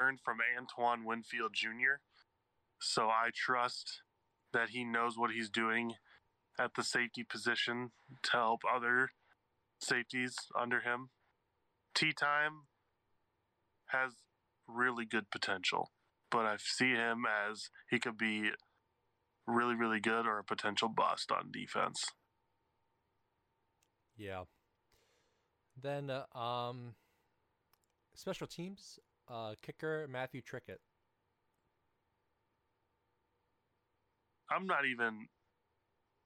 learned from Antoine Winfield Jr., so I trust that he knows what he's doing at the safety position to help other safeties under him. Tea time has really good potential, but I see him as he could be really, really good or a potential bust on defense. Yeah. Then uh, um, special teams uh, kicker Matthew Trickett. I'm not even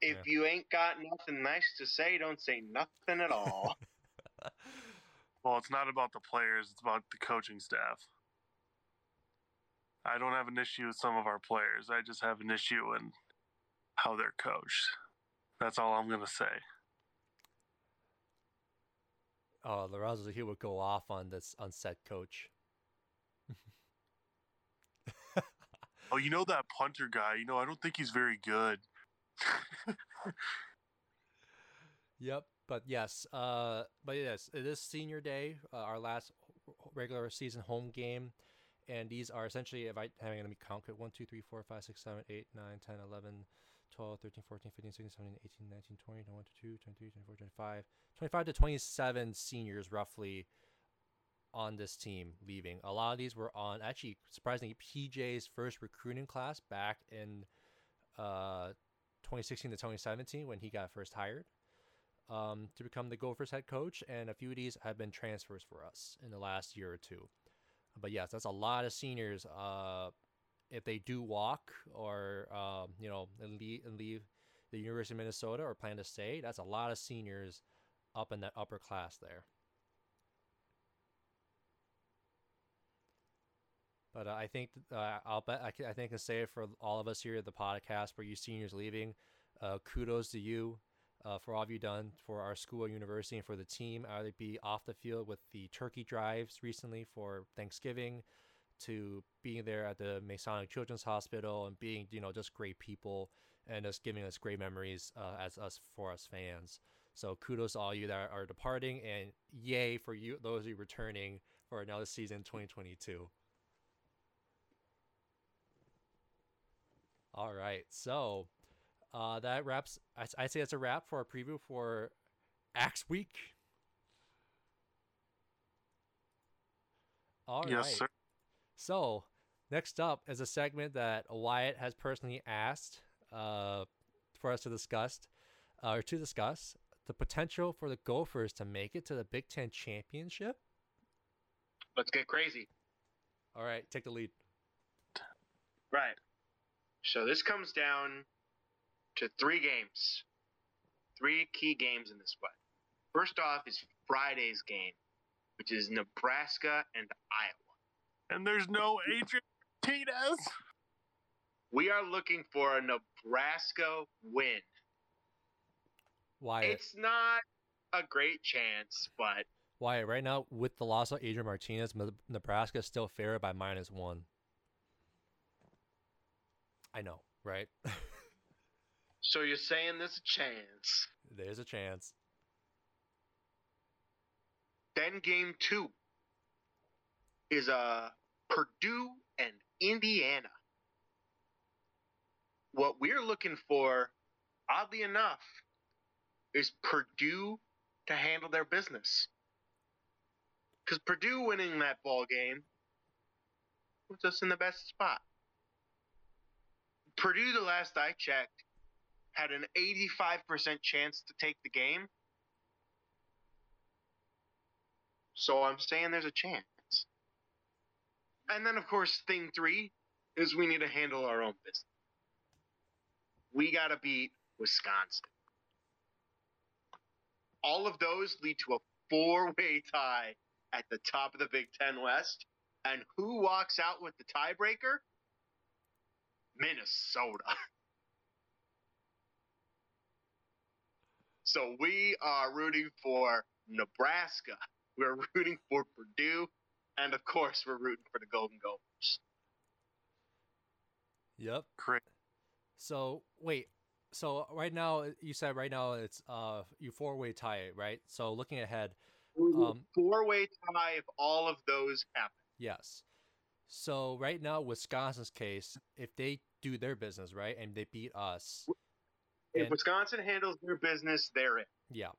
If Yeah. you ain't got nothing nice to say, don't say nothing at all. Well, it's not about the players, it's about the coaching staff. I don't have an issue with some of our players. I just have an issue in how they're coached. That's all I'm going to say. Oh, Lorenzo he would go off on this unset coach. Oh, you know that punter guy? You know, I don't think he's very good. Yep. But yes, uh, but yes, it is senior day, uh, our last regular season home game, and these are essentially, if I having let me count it, 1, 2, 3, 4, 5, 6, 7, 8, 9, 10, 11, 12, 13, 14, 15, 16, 17, 18, 19, 20, 21, 22, 23, 24, 25, 25 to 27 seniors roughly on this team leaving. A lot of these were on, actually, surprisingly, PJ's first recruiting class back in uh, 2016 to 2017 when he got first hired um, to become the Gophers head coach, and a few of these have been transfers for us in the last year or two. But yes, that's a lot of seniors. Uh, if they do walk or um, you know leave, leave the University of Minnesota or plan to stay, that's a lot of seniors up in that upper class there. But uh, I think uh, I'll bet I, can, I think I can say it for all of us here at the podcast for you seniors leaving. Uh, kudos to you uh, for all of you done for our school university and for the team, either be off the field with the turkey drives recently for Thanksgiving, to being there at the Masonic Children's Hospital and being you know just great people and just giving us great memories uh, as us for us fans. So kudos to all you that are departing and yay for you those of you returning for another season 2022. All right, so uh, that wraps. I, I say that's a wrap for our preview for Axe Week. All right. yes, sir. So, next up is a segment that Wyatt has personally asked uh, for us to discuss, uh, or to discuss the potential for the Gophers to make it to the Big Ten championship. Let's get crazy. All right, take the lead. Right. So this comes down to three games, three key games in this one. First off is Friday's game, which is Nebraska and Iowa. And there's no Adrian Martinez. We are looking for a Nebraska win. Why? It's not a great chance, but Wyatt, right now with the loss of Adrian Martinez, Nebraska is still favored by minus one. I know, right? so you're saying there's a chance. There's a chance. Then game two is uh, Purdue and Indiana. What we're looking for, oddly enough, is Purdue to handle their business. Because Purdue winning that ball game puts us in the best spot. Purdue, the last I checked, had an 85% chance to take the game. So I'm saying there's a chance. And then, of course, thing three is we need to handle our own business. We got to beat Wisconsin. All of those lead to a four way tie at the top of the Big Ten West. And who walks out with the tiebreaker? Minnesota. So we are rooting for Nebraska. We're rooting for Purdue. And of course, we're rooting for the Golden Gophers. Yep. Great. So wait, so right now you said right now it's uh you four way tie, right? So looking ahead, Um, Four way tie if all of those happen. yes. So right now, Wisconsin's case, if they do their business right and they beat us, If And- Wisconsin handles their business, they're in. yeah.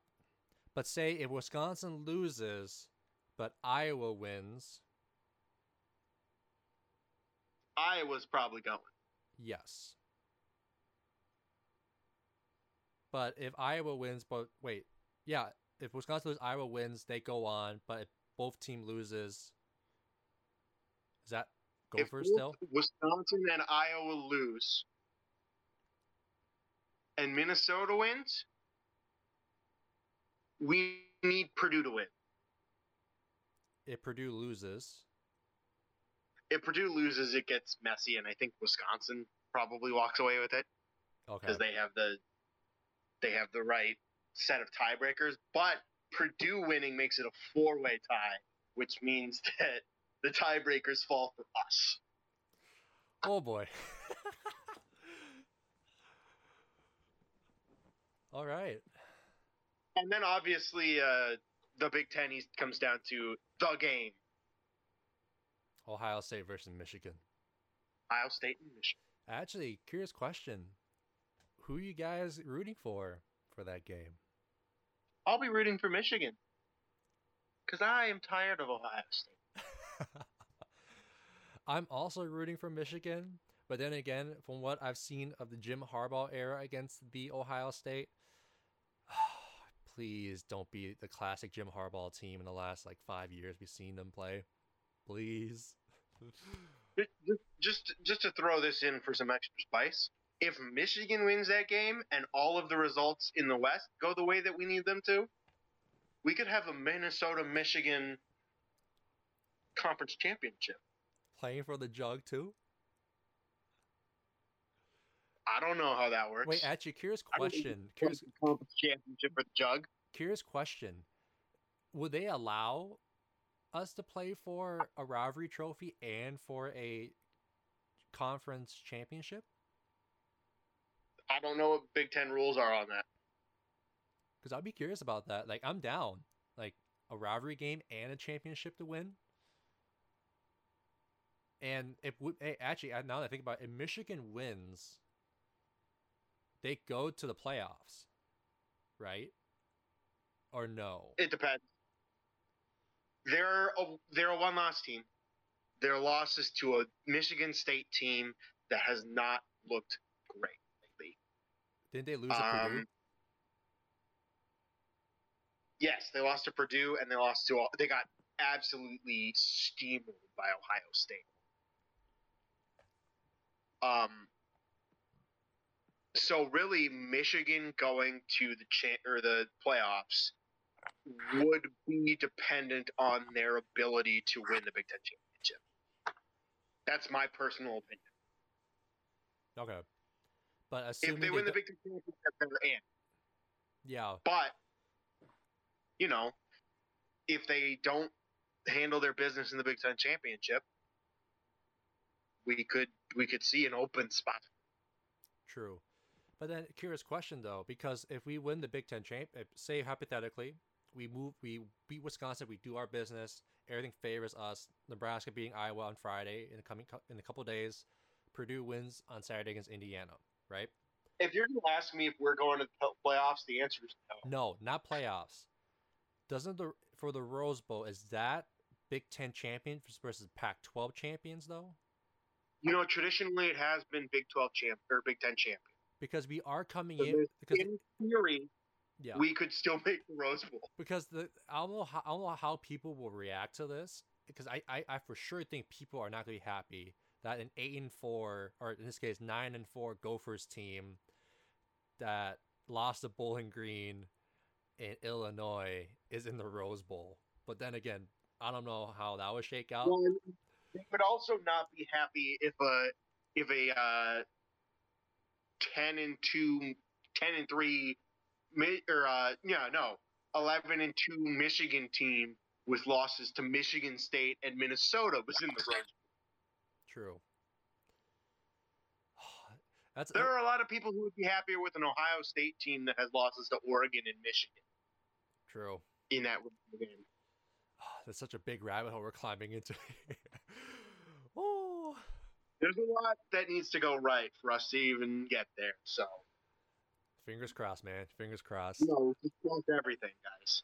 But say if Wisconsin loses, but Iowa wins, Iowa's probably going. yes. But if Iowa wins, but wait, yeah, if Wisconsin loses, Iowa wins, they go on. But if both team loses, is that If Gophers both still? Wisconsin and Iowa lose, and Minnesota wins, we need Purdue to win. If Purdue loses, If Purdue loses, it gets messy, and I think Wisconsin probably walks away with it okay, because they have the they have the right set of tiebreakers. But Purdue winning makes it a four way tie, which means that the tiebreakers fall for us. oh boy. All right. And then obviously uh, the Big Ten East comes down to the game: Ohio State versus Michigan. Ohio State and Michigan. Actually, curious question. Who you guys rooting for for that game? I'll be rooting for Michigan because I am tired of Ohio State. I'm also rooting for Michigan, but then again, from what I've seen of the Jim Harbaugh era against the Ohio State, please don't be the classic Jim Harbaugh team in the last like five years we've seen them play. Please. Just, just, just to throw this in for some extra spice. If Michigan wins that game and all of the results in the West go the way that we need them to, we could have a Minnesota Michigan conference championship. Playing for the jug too? I don't know how that works. Wait, actually, curious I don't think question. Curious, championship for jug. curious question. Would they allow us to play for a rivalry trophy and for a conference championship? I don't know what Big Ten rules are on that. Because I'd be curious about that. Like, I'm down. Like, a rivalry game and a championship to win. And if we, eh, actually, now that I think about it, if Michigan wins, they go to the playoffs, right? Or no? It depends. They're a, they're a one loss team. Their losses to a Michigan State team that has not looked great lately. Didn't they lose to Purdue? Um, yes, they lost to Purdue and they lost to they got absolutely steamrolled by Ohio State. Um. So really, Michigan going to the cha- or the playoffs would be dependent on their ability to win the Big Ten championship. That's my personal opinion. Okay, but If assuming they win the Big Ten championship, they're in. yeah, But you know, if they don't handle their business in the Big Ten championship, we could we could see an open spot. True. But then, curious question though, because if we win the Big Ten champ, say hypothetically, we move, we beat Wisconsin, we do our business, everything favors us. Nebraska beating Iowa on Friday in the coming in a couple days, Purdue wins on Saturday against Indiana, right? If you're going to ask me if we're going to the playoffs, the answer is no. No, not playoffs. Doesn't the for the Rose Bowl is that Big Ten champion versus Pac-12 champions though? You know, traditionally it has been Big Twelve champ or Big Ten champion. Because we are coming So in because in theory, yeah. we could still make the Rose Bowl. because the I don't know how I don't know how people will react to this because I, I, I for sure think people are not gonna be happy that an eight and four or in this case nine and four Gophers team that lost to Bowling Green in Illinois is in the Rose Bowl. But then again, I don't know how that would shake out. Well, they would also not be happy if a if a uh, ten and two, 10 and three, or uh, yeah, no, eleven and two Michigan team with losses to Michigan State and Minnesota was in the. Bowl. True. That's There are a lot of people who would be happier with an Ohio State team that has losses to Oregon and Michigan true. in that game. That's such a big rabbit hole we're climbing into. There's a lot that needs to go right for us to even get there. So, Fingers crossed, man. Fingers crossed. know, just cross everything, guys.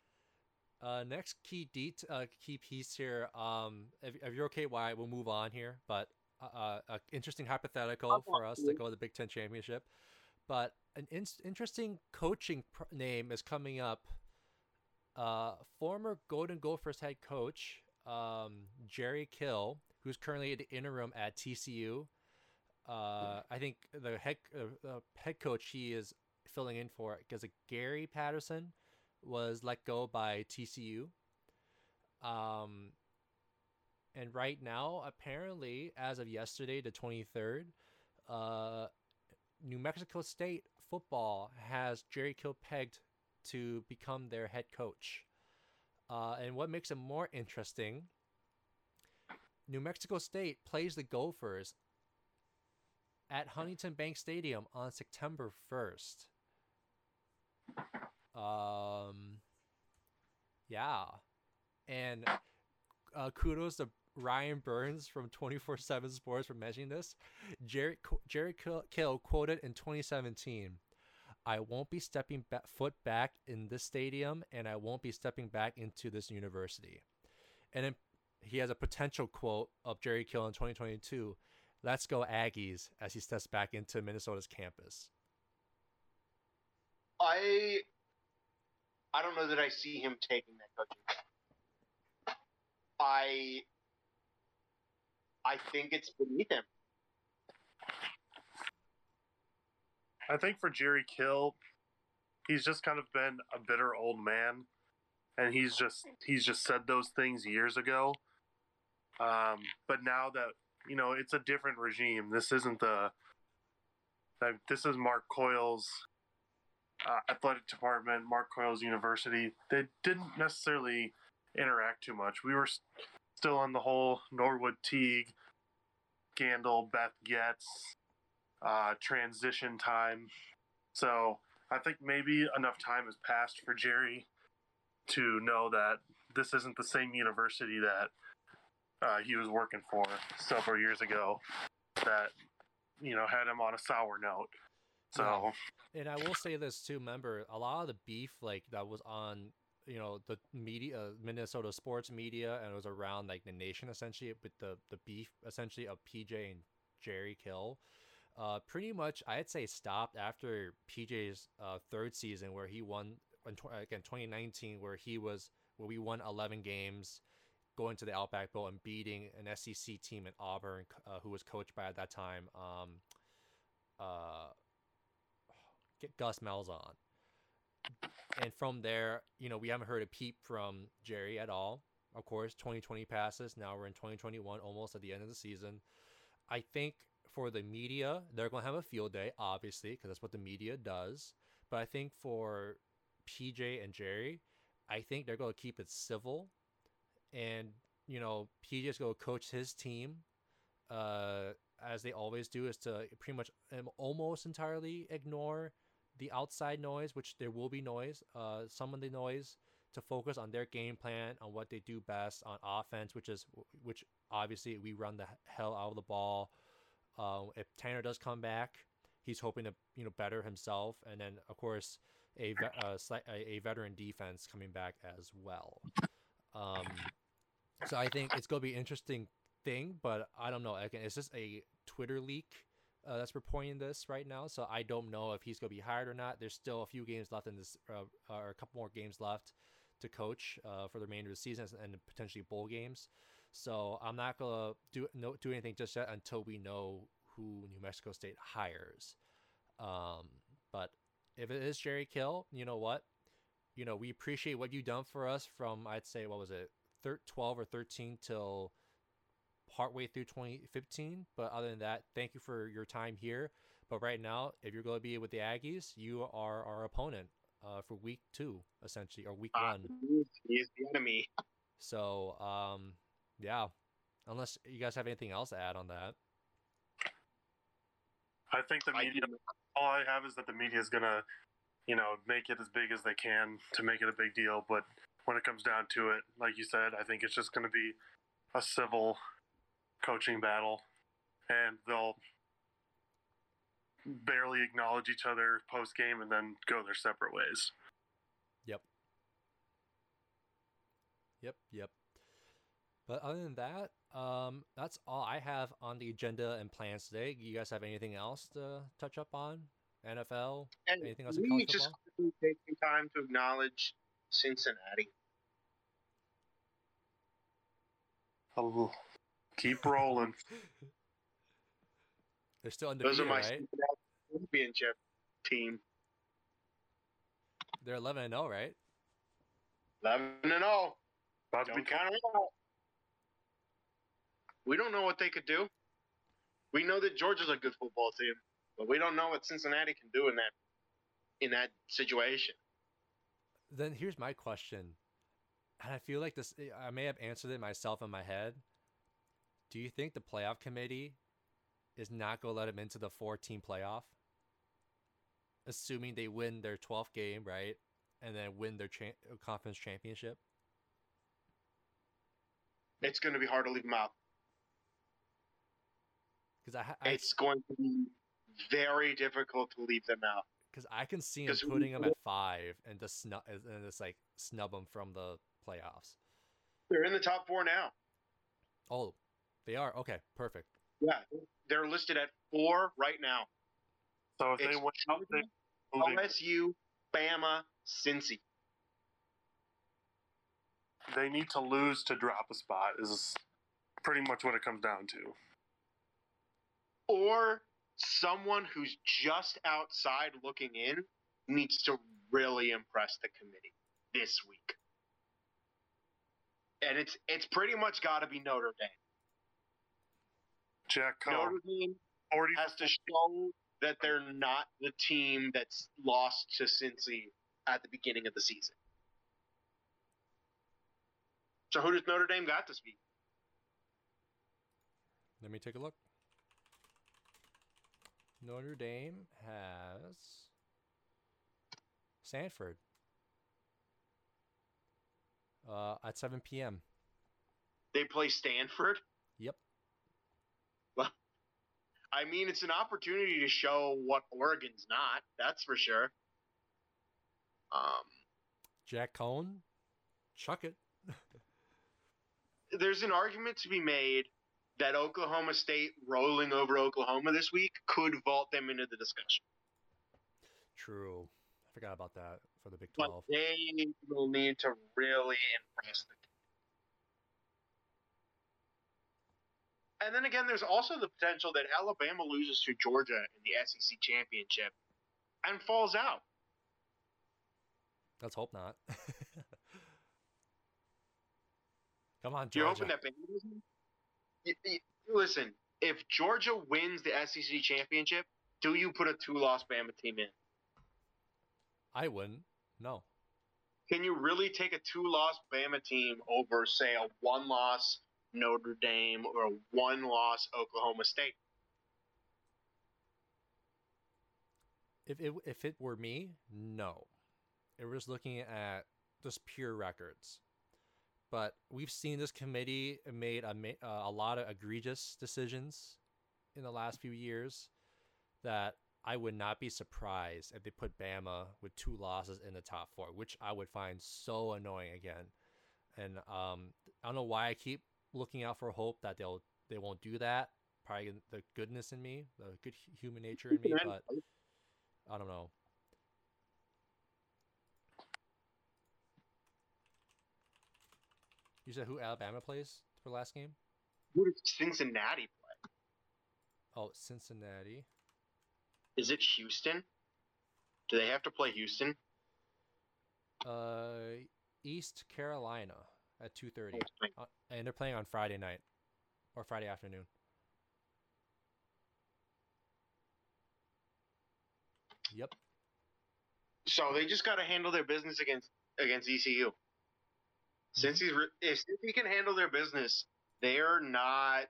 Uh, next key det uh, key piece here. Um, if, if you're okay, why we'll move on here. But uh, uh, a interesting hypothetical I'm for us to go to the Big Ten championship. But an in- interesting coaching pr- name is coming up. Uh, former Golden Gophers head coach um, Jerry Kill, who's currently the interim at TCU. Uh, I think the head uh, uh, head coach he is filling in for because Gary Patterson was let go by TCU. Um, and right now, apparently, as of yesterday, the 23rd, uh, New Mexico State football has Jerry Kill pegged to become their head coach. Uh, and what makes it more interesting, New Mexico State plays the Gophers at Huntington Bank Stadium on September 1st. Um, yeah, and uh, kudos to Ryan Burns from 24/7 Sports for mentioning this. Jerry Jerry Kill, quoted in 2017, "I won't be stepping ba- foot back in this stadium, and I won't be stepping back into this university." And then he has a potential quote of Jerry Kill in 2022. Let's go Aggies as he steps back into Minnesota's campus. I I don't know that I see him taking that coaching. I I think it's beneath him. I think for Jerry Kill, he's just kind of been a bitter old man, and he's just he's just said those things years ago. Um, but now that you know it's a different regime, this isn't the like, this is Mark Coyle's uh, athletic department, Mark Coyle's university. They didn't necessarily interact too much. We were s- still on the whole Norwood Teague, Gandil, Beth Goetz, uh, transition time. So I think maybe enough time has passed for Jerry to know that this isn't the same university that uh, he was working for several years ago that you know had him on a sour note. So Yeah. And I will say this too. Remember, a lot of the beef like that was on you know the media, uh, Minnesota sports media, and it was around like the nation essentially, with the the beef essentially of PJ and Jerry Kill. Uh, pretty much, I'd say stopped after PJ's uh, third season, where he won in again 2019, where he was where we won 11 games, going to the Outback Bowl and beating an SEC team at Auburn, uh, who was coached by at that time, um, uh, get Gus Malzahn. And from there, you know, we haven't heard a peep from Jerry at all. Of course, 2020 passes. Now we're in 2021, almost at the end of the season. I think for the media, they're going to have a field day, obviously, because that's what the media does. But I think for PJ and Jerry, I think they're going to keep it civil. And, you know, PJ's going to coach his team, uh, as they always do, is to pretty much um, almost entirely ignore the outside noise, which there will be noise, uh, some of the noise to focus on their game plan, on what they do best on offense, which is which obviously we run the hell out of the ball. Uh, if Tanner does come back, he's hoping to you know better himself, and then of course a uh, a, a veteran defense coming back as well. Um, so I think it's gonna be an interesting thing, but I don't know. Again, it's just a Twitter leak uh, that's reporting this right now, so I don't know if he's gonna be hired or not. There's still a few games left in this, uh, or a couple more games left to coach uh, for the remainder of the season and potentially bowl games. So I'm not gonna do no, do anything just yet until we know who New Mexico State hires. Um, but if it is Jerry Kill, you know what? You know we appreciate what you've done for us from I'd say what was it, thir- 12 or 13 till partway through 2015. But other than that, thank you for your time here. But right now, if you're going to be with the Aggies, you are our opponent uh, for week two, essentially, or week Uh, one. He's the enemy. So, um, yeah. Unless you guys have anything else to add on that. I think the media. do- All I have is that the media is gonna, you know, make it as big as they can to make it a big deal. But when it comes down to it, like you said, I think it's just gonna be a civil coaching battle, and they'll barely acknowledge each other post game and then go their separate ways. Yep. Yep, yep. But other than that, um, that's all I have on the agenda and plans today. You guys have anything else to touch up on? NFL? And Anything else in we just football? quickly take some time to acknowledge Cincinnati. Oh, keep rolling. They're still Those are my right? Championship team. They're 11 and 0, right? 11 and 0. About to be Don't count them out. We don't know what they could do. We know that Georgia's a good football team, but we don't know what Cincinnati can do in that in that situation. Then here's my question. And I feel like this I may have answered it myself in my head. Do you think the playoff committee is not going to let them into the four team playoff? Assuming they win their 12th game, right? And then win their cha- conference championship? It's going to be hard to leave them out. Cuz I, I It's going to be very difficult to leave them out. cuz I can see we- putting them at 5 and just snub and just like snub them from the playoffs. They're in the top four now. Oh, they are. Okay, perfect. Yeah, they're listed at four right now. So if they It's win out, they LSU, Bama, Cincy. they need to lose to drop a spot. Is pretty much what it comes down to. or someone who's just outside looking in needs to really impress the committee this week. And it's it's pretty much got to be Notre Dame. Jack Notre Dame forty. has to show that they're not the team that's lost to Cincy at the beginning of the season. So who does Notre Dame got this week? Let me take a look. Notre Dame has Stanford uh, at 7 p.m. They play Stanford. Yep. Well, I mean, it's an opportunity to show what Oregon's not. That's for sure. Um, Jack Cohn, chuck it. there's an argument to be made that Oklahoma State rolling over Oklahoma this week could vault them into the discussion. True. I forgot about that for the Big But 12. they will need to really impress the And then again, there's also the potential that Alabama loses to Georgia in the SEC championship and falls out. Let's hope not. Come on, Georgia. You're hoping that Bama doesn't? Y- y- Listen, if Georgia wins the SEC championship, do you put a two-loss Bama team in? I wouldn't. No. Can you really take a two-loss Bama team over, say, a one-loss Notre Dame or a one-loss Oklahoma State? If it if it were me, no. It was looking at just pure records. But we've seen this committee made a uh, a lot of egregious decisions in the last few years that I would not be surprised if they put Bama with two losses in the top four, which I would find so annoying again. And um, I don't know why I keep looking out for hope that they'll they won't do that. Probably the goodness in me, the good human nature in me, but I don't know. You said who Alabama plays for last game? Who does Cincinnati play? Oh, Cincinnati. Is it Houston? Do they have to play Houston? Uh, East Carolina at two thirty, uh, and they're playing on Friday night or Friday afternoon. Yep. So they just got to handle their business against against ECU. Since he's re- if since he can handle their business, they're not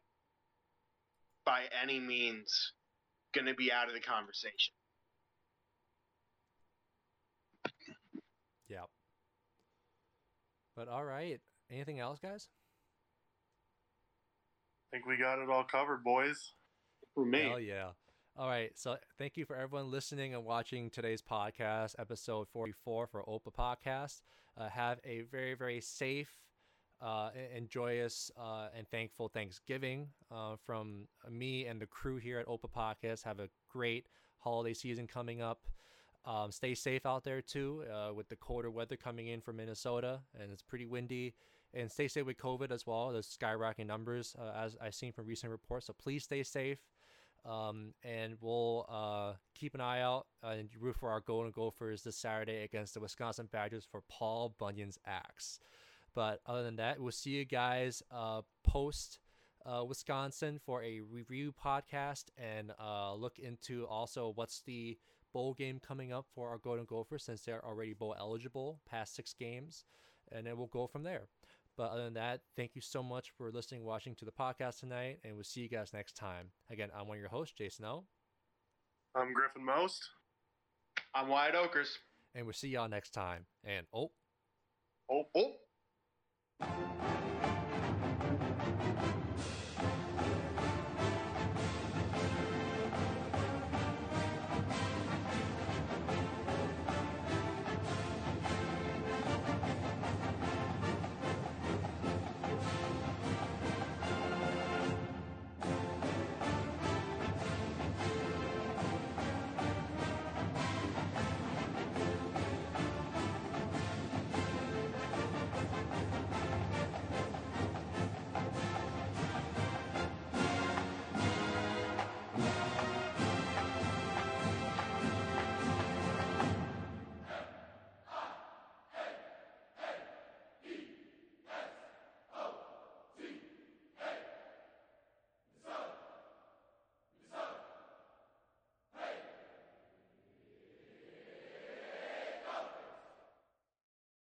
by any means going to be out of the conversation. Yeah. But all right. Anything else, guys? I think we got it all covered, boys. For me, Hell yeah. All right. So thank you for everyone listening and watching today's podcast, episode 44 for OPA Podcast. Uh, have a very, very safe uh, and joyous uh, and thankful Thanksgiving uh, from me and the crew here at OPA Podcast. Have a great holiday season coming up. Um, stay safe out there too, uh, with the colder weather coming in from Minnesota, and it's pretty windy. And stay safe with COVID as well. There's skyrocketing numbers, uh, as I've seen from recent reports. So please stay safe. Um, and we'll uh, keep an eye out and root for our Golden Gophers this Saturday against the Wisconsin Badgers for Paul Bunyan's axe. But other than that, we'll see you guys uh, post uh, Wisconsin for a review podcast and uh, look into also what's the bowl game coming up for our Golden Gophers since they're already bowl eligible past six games. And then we'll go from there. But other than that, thank you so much for listening, watching to the podcast tonight, and we'll see you guys next time. Again, I'm one of your hosts, Jason O, I'm Griffin Most. I'm Wyatt Okers. and we'll see y'all next time. And oh. Oh, Oh. あ!